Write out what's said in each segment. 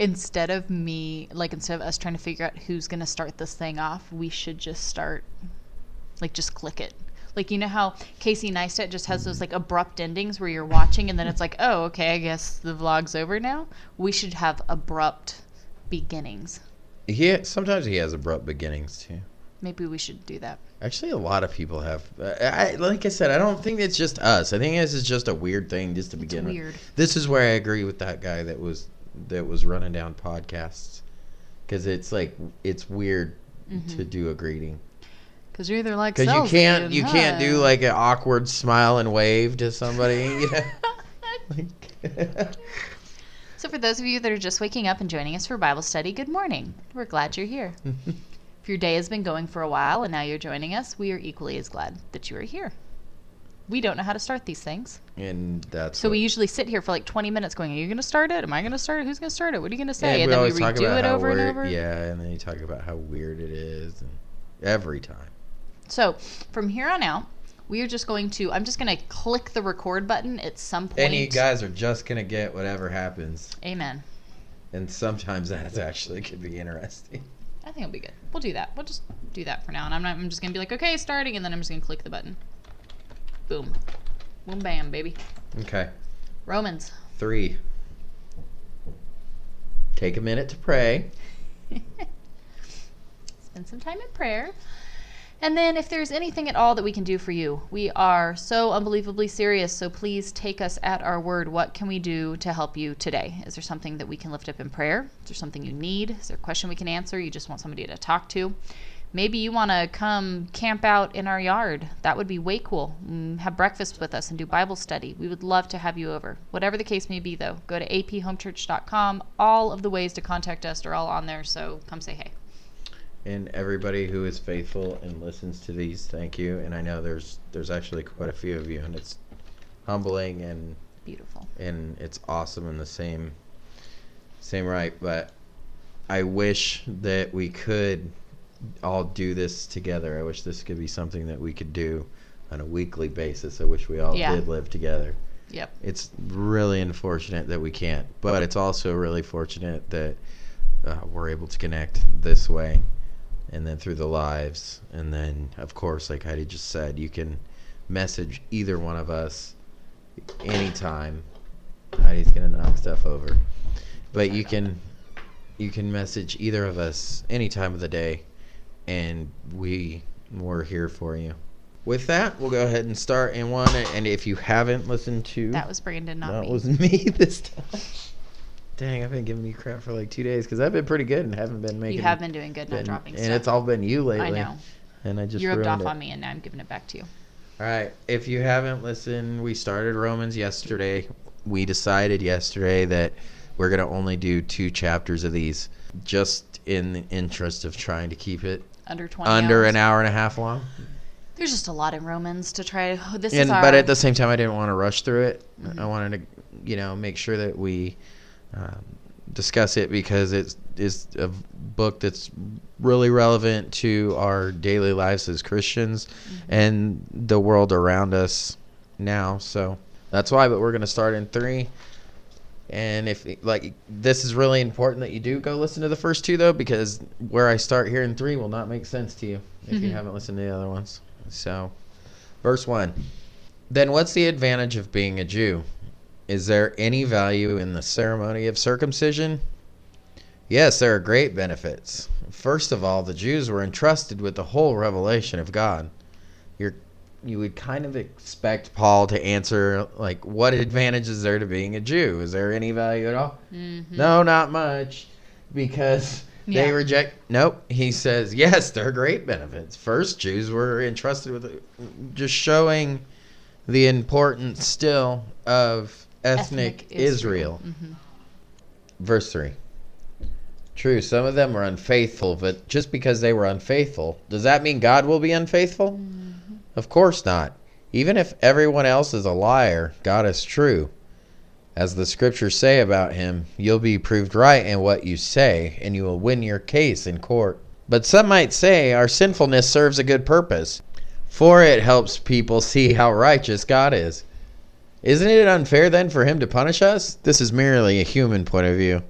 instead of me, like instead of us trying to figure out who's gonna start this thing off, we should just start, like, just click it. Like you know how Casey Neistat just has those like abrupt endings where you're watching and then it's like, oh, okay, I guess the vlog's over now. We should have abrupt beginnings. He sometimes he has abrupt beginnings too. Maybe we should do that. Actually, a lot of people have. I, like I said, I don't think it's just us. I think this is just a weird thing just to It's begin with. weird. This is where I agree with that guy that was that was running down podcasts because it's like it's weird Mm-hmm. to do a greeting Because you're either like because you can't you can't do like an awkward smile and wave to somebody. You know? Like- So, for those of you that are just waking up and joining us for Bible study, good morning. We're glad you're here. if your day has been going for a while and now you're joining us, we are equally as glad that you are here. We don't know how to start these things. and that's So, we usually sit here for like 20 minutes going, Are you going to start it? Am I going to start it? Who's going to start it? What are you going to say? Yeah, and we then we redo it over and over. Yeah, and then you talk about how weird it is, and every time. So, from here on out, we are just going to, I'm just going to click the record button at some point. And you guys are just gonna get whatever happens, Amen. and sometimes that's actually could be interesting. I think it'll be good. We'll do that. We'll just do that for now. And I'm not I'm just gonna be like, okay, starting, and then I'm just gonna click the button. Boom. Boom bam, baby. Okay, Romans. three. Take a minute to pray. Spend some time in prayer. And then if there's anything at all that we can do for you, we are so unbelievably serious. So please take us at our word. What can we do to help you today? Is there something that we can lift up in prayer? Is there something you need? Is there a question we can answer? You just want somebody to talk to? Maybe you want to come camp out in our yard. That would be way cool. Mm, have breakfast with us and do Bible study. We would love to have you over. Whatever the case may be, though, go to aphomechurch.com. All of the ways to contact us are all on there, so come say hey. And everybody who is faithful and listens to these, thank you. And I know there's there's actually quite a few of you, and it's humbling and Beautiful. and it's awesome in the same same right. But I wish that we could all do this together. I wish this could be something that we could do on a weekly basis. I wish we all Yeah. did live together. Yep. It's really unfortunate that we can't, but it's also really fortunate that uh, we're able to connect this way and then through the lives. And then, of course, like Heidi just said, you can message either one of us anytime. Heidi's gonna knock stuff over, but you can you can message either of us any time of the day, and we we're here for you. With that, we'll go ahead and start in one. And if you haven't listened to That was Brandon, not that me. was me this time. Dang, I've been giving you crap for like two days because I've been pretty good and haven't been making. you have been doing good, not been- dropping and stuff. it's all been you lately. I know. And I just You rubbed off it. on me, and now I'm giving it back to you. All right, if you haven't listened, we started Romans yesterday. We decided yesterday that we're gonna only do two chapters of these, just in the interest of trying to keep it Under 20 under hours. an hour and a half long. There's just a lot in Romans to try. oh, This and is our, but at the same time, I didn't want to rush through it. Mm-hmm. I wanted to, you know, make sure that we um, discuss it because it's is a book that's really relevant to our daily lives as Christians Mm-hmm. and the world around us now. So that's why. But we're gonna start in three. And if like this is really important that you do go listen to the first two though, because where I start here in three will not make sense to you if you Mhm. haven't listened to the other ones. So, verse one. Then what's the advantage of being a Jew? Is there any value in the ceremony of circumcision? Yes, there are great benefits. First of all, the Jews were entrusted with the whole revelation of God. You're would kind of expect Paul to answer like what advantage is there to being a Jew? Is there any value at all? Mhm. No, not much. Because they Yeah. reject Nope. He says, "Yes, there are great benefits. First, Jews were entrusted with just showing the importance still of ethnic, Israel. Mhm. Verse 3. True, some of them were unfaithful, but just because they were unfaithful, does that mean God will be unfaithful? Of course not. Even if everyone else is a liar, God is true. As the scriptures say about him, you'll be proved right in what you say, and you will win your case in court. But some might say our sinfulness serves a good purpose, for it helps people see how righteous God is. Isn't it unfair then for him to punish us? This is merely a human point of view.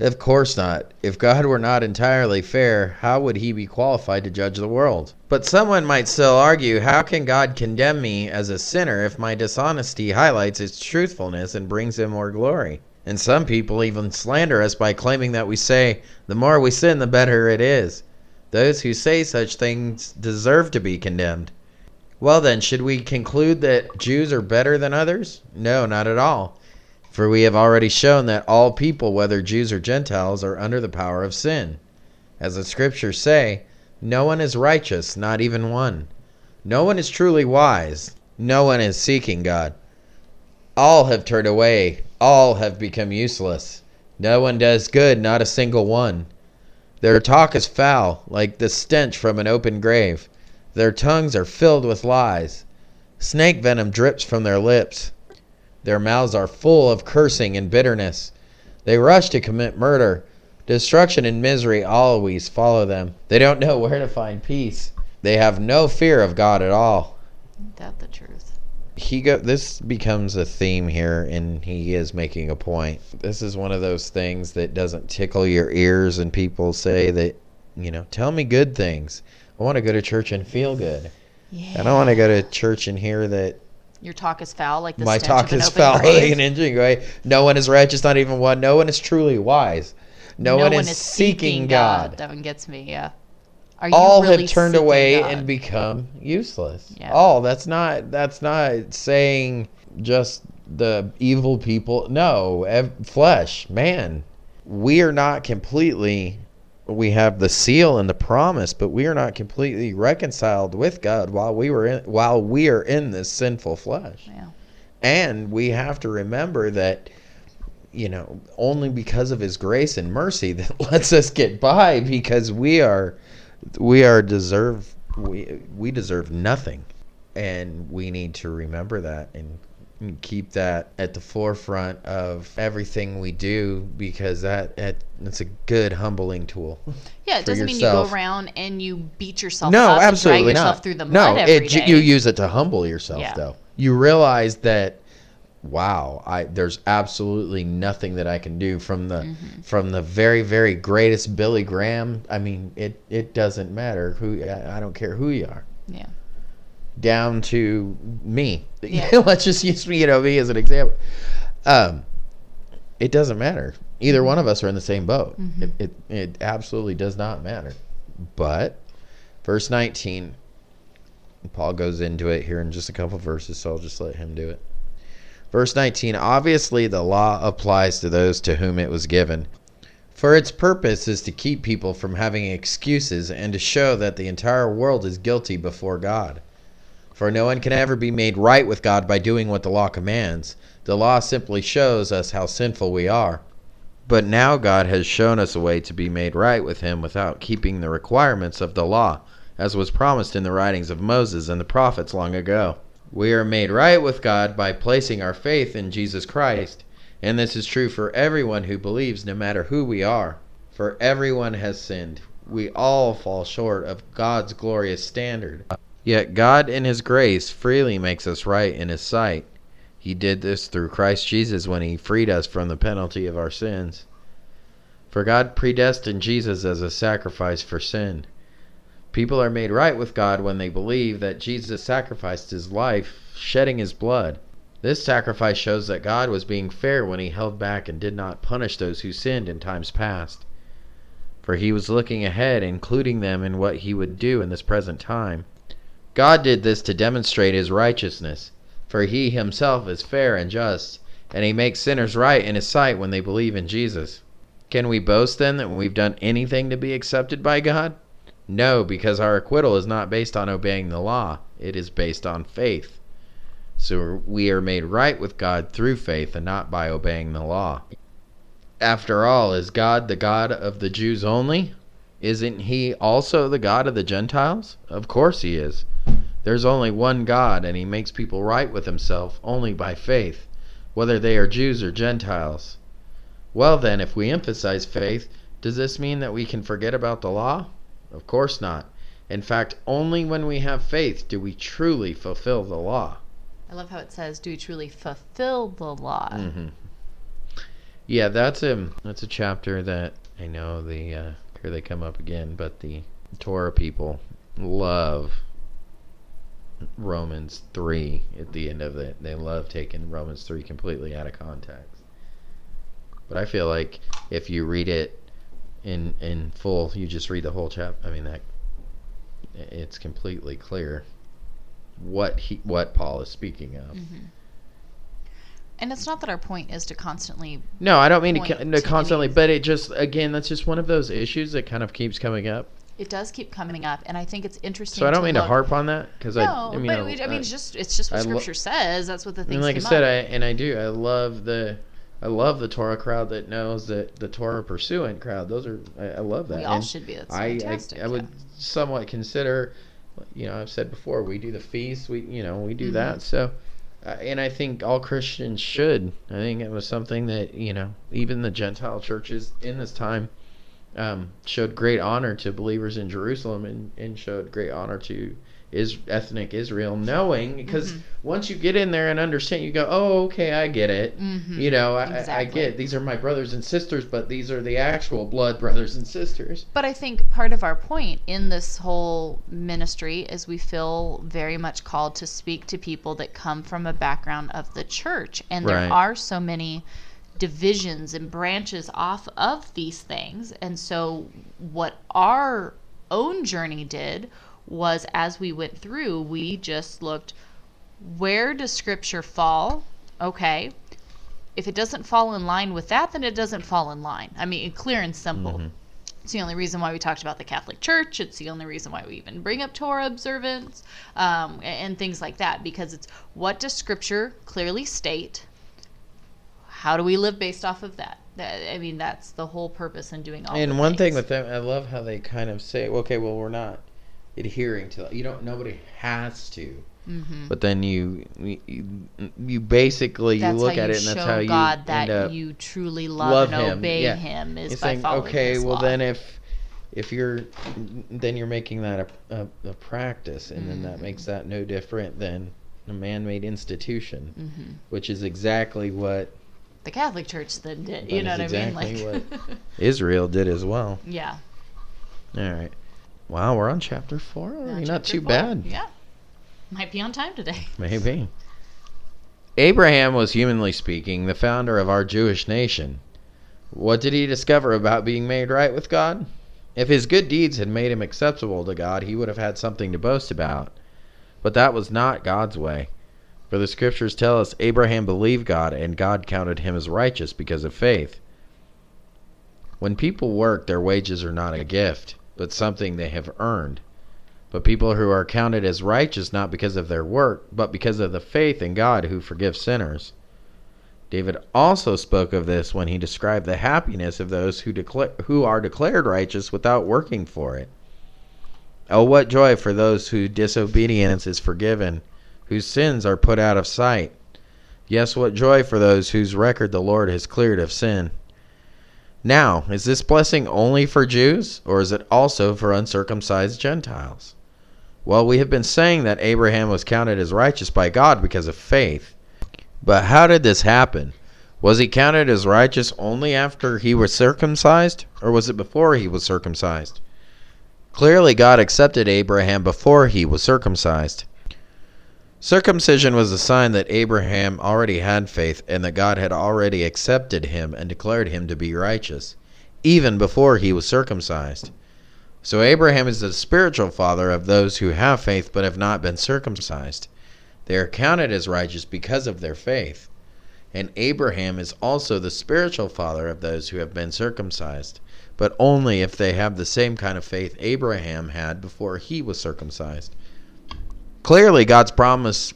Of course not. If God were not entirely fair, how would he be qualified to judge the world? But someone might still argue how can God condemn me as a sinner if my dishonesty highlights his truthfulness and brings him more glory? And some people even slander us by claiming that we say, the more we sin, the better it is. Those who say such things deserve to be condemned. Well, then, should we conclude that Jews are better than others? No, not at all. For we have already shown that all people, whether Jews or Gentiles, are under the power of sin. As the scriptures say, no one is righteous, not even one. No one is truly wise. No one is seeking God. All have turned away. All have become useless. No one does good, not a single one. Their talk is foul, like the stench from an open grave. Their tongues are filled with lies. Snake venom drips from their lips. Their mouths are full of cursing and bitterness. They rush to commit murder. Destruction and misery always follow them. They don't know where to find peace. They have no fear of God at all. Ain't that the truth? He go this becomes a theme here and he is making a point. This is one of those things that doesn't tickle your ears and people say that, you know, tell me good things. I want to go to church and feel good. Yeah. I don't want to go to church and hear that Your talk is foul, like the my talk is foul grave. like an engine way. No one is righteous, not even one. No one is truly wise. No, one, is, seeking God. That one gets me. Yeah. Are you All really have turned away God? and become useless. Yeah. All that's not that's not saying just the evil people. No, ev- flesh, man. We are not completely we have the seal and the promise, but we are not completely reconciled with God while we were in, while we are in this sinful flesh. Yeah. And we have to remember that, you know, only because of his grace and mercy that lets us get by because we are we are deserve we we deserve nothing. And we need to remember that and and keep that at the forefront of everything we do because that, that that's a good humbling tool. Yeah, it doesn't mean you go around and you beat yourself No, up absolutely and drag yourself not. through the no, mud every it, day. you use it to humble yourself, Yeah. though. You realize that, wow, I there's absolutely nothing that I can do from the Mm-hmm. from the very very greatest Billy Graham. I mean, it it doesn't matter who I I don't care who you are, yeah. Down to me. Yeah. Let's just use me, you know, me as an example. Um, it doesn't matter. Either one of us are in the same boat. Mm-hmm. It, it it absolutely does not matter. But verse 19 Paul goes into it here in just a couple verses, so I'll just let him do it. Verse 19 Obviously, the law applies to those to whom it was given. For its purpose is to keep people from having excuses and to show that the entire world is guilty before God. For no one can ever be made right with God by doing what the law commands. The law simply shows us how sinful we are. But now God has shown us a way to be made right with Him without keeping the requirements of the law, as was promised in the writings of Moses and the prophets long ago. We are made right with God by placing our faith in Jesus Christ, and this is true for everyone who believes, no matter who we are. For everyone has sinned. We all fall short of God's glorious standard. Yet God, in His grace, freely makes us right in His sight. He did this through Christ Jesus when He freed us from the penalty of our sins. For God predestined Jesus as a sacrifice for sin. People are made right with God when they believe that Jesus sacrificed His life, shedding His blood. This sacrifice shows that God was being fair when He held back and did not punish those who sinned in times past. For He was looking ahead, including them in what He would do in this present time. God did this to demonstrate his righteousness, for he himself is fair and just, and he makes sinners right in his sight when they believe in Jesus. Can we boast then that we've done anything to be accepted by God? No, because our acquittal is not based on obeying the law, it is based on faith. So we are made right with God through faith and not by obeying the law. After all, is God the God of the Jews only? Isn't he also the God of the Gentiles? Of course he is. There's only one God, and he makes people right with himself only by faith, whether they are Jews or Gentiles. Well, then, if we emphasize faith, does this mean that we can forget about the law? Of course not. In fact, only when we have faith do we truly fulfill the law. I love how it says, "Do we truly fulfill the law?" hmm Yeah, that's a that's a chapter that I know the uh, here they come up again, but the Torah people love Romans three at the end of it. They love taking Romans three completely out of context. But I feel like if you read it in in full, you just read the whole chapter. I mean that it's completely clear what he what Paul is speaking of. Mm-hmm. And it's not that our point is to constantly. No, I don't mean to, to to constantly, any- but it just again that's just one of those issues that kind of keeps coming up. It does keep coming up, and I think it's interesting. So I don't mean look, to harp on that because No, I, I mean, but we, I mean, it's just it's just what I lo- Scripture says. That's what the I mean, like I said, up. I and I do. I love the, I love the Torah crowd that knows that the Torah observant crowd. Those are I, I love that. we all And should be. That's I, I fantastic. I would somewhat consider, you know, I've said before, we do the feast. We you know we do Mhm. that. So, and I think all Christians should. I think it was something that you know even the Gentile churches in this time. Um, showed great honor to believers in Jerusalem and, and showed great honor to is ethnic Israel, knowing because Mhm. once you get in there and understand, you go, oh, okay, I get it. Mhm. You know, I, I get these are my brothers and sisters, but these are the actual blood brothers and sisters. But I think part of our point in this whole ministry is we feel very much called to speak to people that come from a background of the church. And there are so many divisions and branches off of these things. And so, what our own journey did was as we went through, we just looked where does scripture fall? Okay. If it doesn't fall in line with that, then it doesn't fall in line. I mean, clear and simple. Mhm. It's the only reason why we talked about the Catholic Church. It's the only reason why we even bring up Torah observance um, and things like that because it's what does Scripture clearly state? How do we live based off of that? That- I mean, that's the whole purpose in doing all. And one thing with them, I love how they kind of say, okay, well, we're not adhering to You don't. Nobody has to. Mhm. But then you you, you basically that's you look at you it and that's show how you God that end up you truly love, love and him, obey yeah. Him is It's by saying, following okay, His well law. then if if you're then you're making that a, a, a practice, and then that makes that no different than a man-made institution, Mhm. which is exactly what the Catholic Church then did. You know is what I mean? exactly Like, Israel did as well. yeah. All right. Wow, we're on chapter four. Now, already. Not chapter too four. bad. Yeah. Might be on time today. Maybe. Abraham was, humanly speaking, the founder of our Jewish nation. What did he discover about being made right with God? If his good deeds had made him acceptable to God, he would have had something to boast about. But that was not God's way. For the scriptures tell us Abraham believed God, and God counted him as righteous because of faith. When people work, their wages are not a gift, but something they have earned but people who are counted as righteous not because of their work, but because of the faith in God who forgives sinners. David also spoke of this when he described the happiness of those who declare who are declared righteous without working for it. Oh what joy for those whose disobedience is forgiven, whose sins are put out of sight. Yes, what joy for those whose record the Lord has cleared of sin. Now, is this blessing only for Jews, or is it also for uncircumcised Gentiles? Well, we have been saying that Abraham was counted as righteous by God because of faith. But how did this happen? Was he counted as righteous only after he was circumcised, or was it before he was circumcised? Clearly, God accepted Abraham before he was circumcised. Circumcision was a sign that Abraham already had faith and that God had already accepted him and declared him to be righteous, even before he was circumcised. So Abraham is the spiritual father of those who have faith but have not been circumcised. They are counted as righteous because of their faith. And Abraham is also the spiritual father of those who have been circumcised, but only if they have the same kind of faith Abraham had before he was circumcised. Clearly, God's promise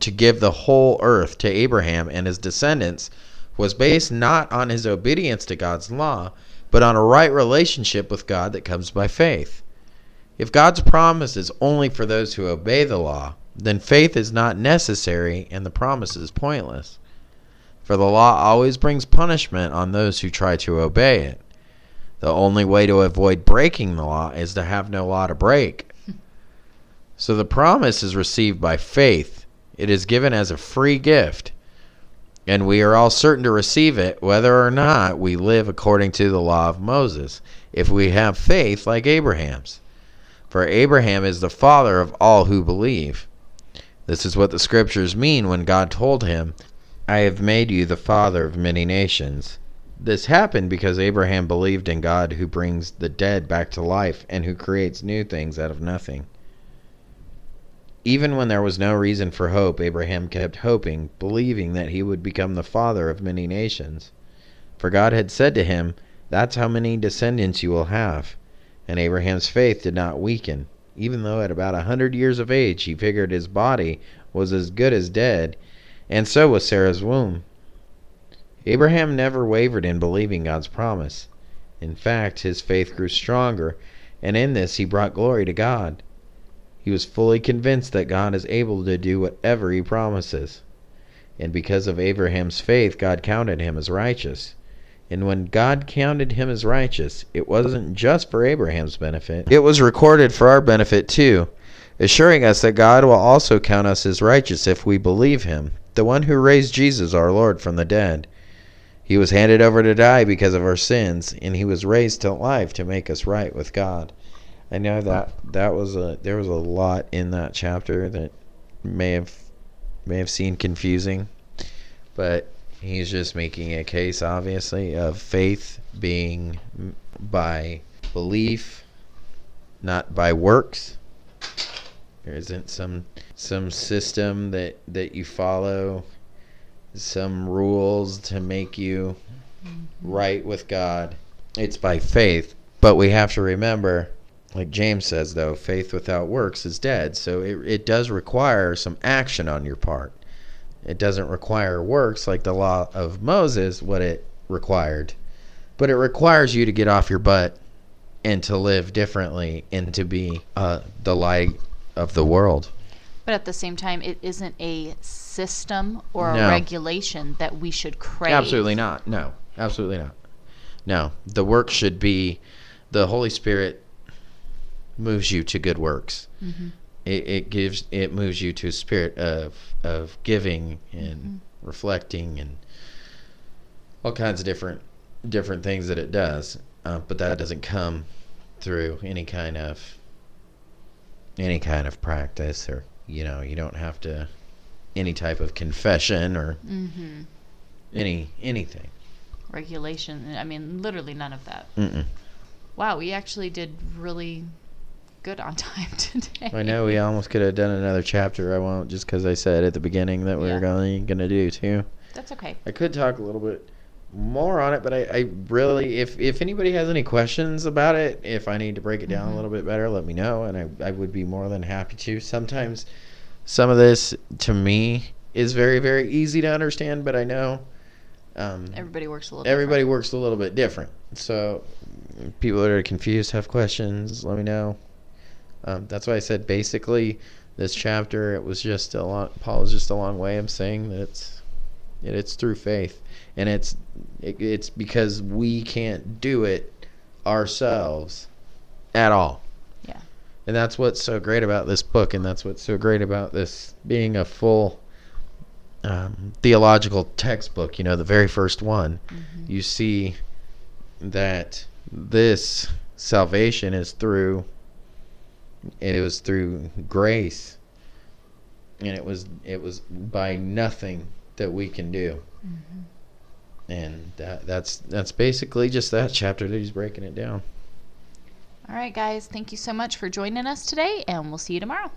to give the whole earth to Abraham and his descendants was based not on his obedience to God's law, but on a right relationship with God that comes by faith. If God's promise is only for those who obey the law, then faith is not necessary and the promise is pointless. For the law always brings punishment on those who try to obey it. The only way to avoid breaking the law is to have no law to break. So the promise is received by faith. It is given as a free gift. And we are all certain to receive it, whether or not we live according to the law of Moses, if we have faith like Abraham's. For Abraham is the father of all who believe. This is what the scriptures mean when God told him, I have made you the father of many nations. This happened because Abraham believed in God who brings the dead back to life and who creates new things out of nothing. Even when there was no reason for hope, Abraham kept hoping, believing that he would become the father of many nations. For God had said to him, That's how many descendants you will have. And Abraham's faith did not weaken, even though at about a hundred years of age he figured his body was as good as dead, and so was Sarah's womb. Abraham never wavered in believing God's promise. In fact, his faith grew stronger, and in this he brought glory to God. He was fully convinced that God is able to do whatever he promises. And because of Abraham's faith, God counted him as righteous. And when God counted him as righteous, it wasn't just for Abraham's benefit, it was recorded for our benefit too, assuring us that God will also count us as righteous if we believe him, the one who raised Jesus our Lord from the dead. He was handed over to die because of our sins, and he was raised to life to make us right with God. I know that that was a there was a lot in that chapter that may have may have seemed confusing, but he's just making a case, obviously, of faith being by belief, not by works. There isn't some some system that that you follow, some rules to make you mm-hmm. right with God. It's by faith, but we have to remember like James says, though, faith without works is dead. So it, it does require some action on your part. It doesn't require works like the law of Moses, what it required. But it requires you to get off your butt and to live differently and to be uh, the light of the world. But at the same time, it isn't a system or No. a regulation that we should crave. Absolutely not. No, absolutely not. No, the work should be the Holy Spirit moves you to good works. Mhm. It, it gives it moves you to a spirit of of giving and reflecting and all kinds of different different things that it does. Uh, but that doesn't come through any kind of any kind of practice or you know you don't have to any type of confession or Mm-hmm. any anything. Regulation. I mean, literally none of that. Mm-mm. Wow, we actually did really good on time today. I know we almost could have done another chapter. I won't just because I said at the beginning that we Yeah. were going gonna do two. That's okay. I could talk a little bit more on it, but I, I really, if if anybody has any questions about it, if I need to break it down Mhm. a little bit better, let me know, and I I would be more than happy to. Sometimes some of this to me is very very easy to understand, but I know um, Everybody works a little. everybody works a little bit different. So people that are confused have questions, let me know. Um, that's why I said basically this chapter it was just a long Paul is just a long way of saying that it's it, it's through faith and it's it, it's because we can't do it ourselves at all. Yeah. And that's what's so great about this book and that's what's so great about this being a full um, theological textbook, you know, the very first one Mhm. you see that this salvation is through it was through grace and it was it was by nothing that we can do Mhm. and that, that's that's basically just that chapter that he's breaking it down All right, guys. Thank you so much for joining us today, and we'll see you tomorrow.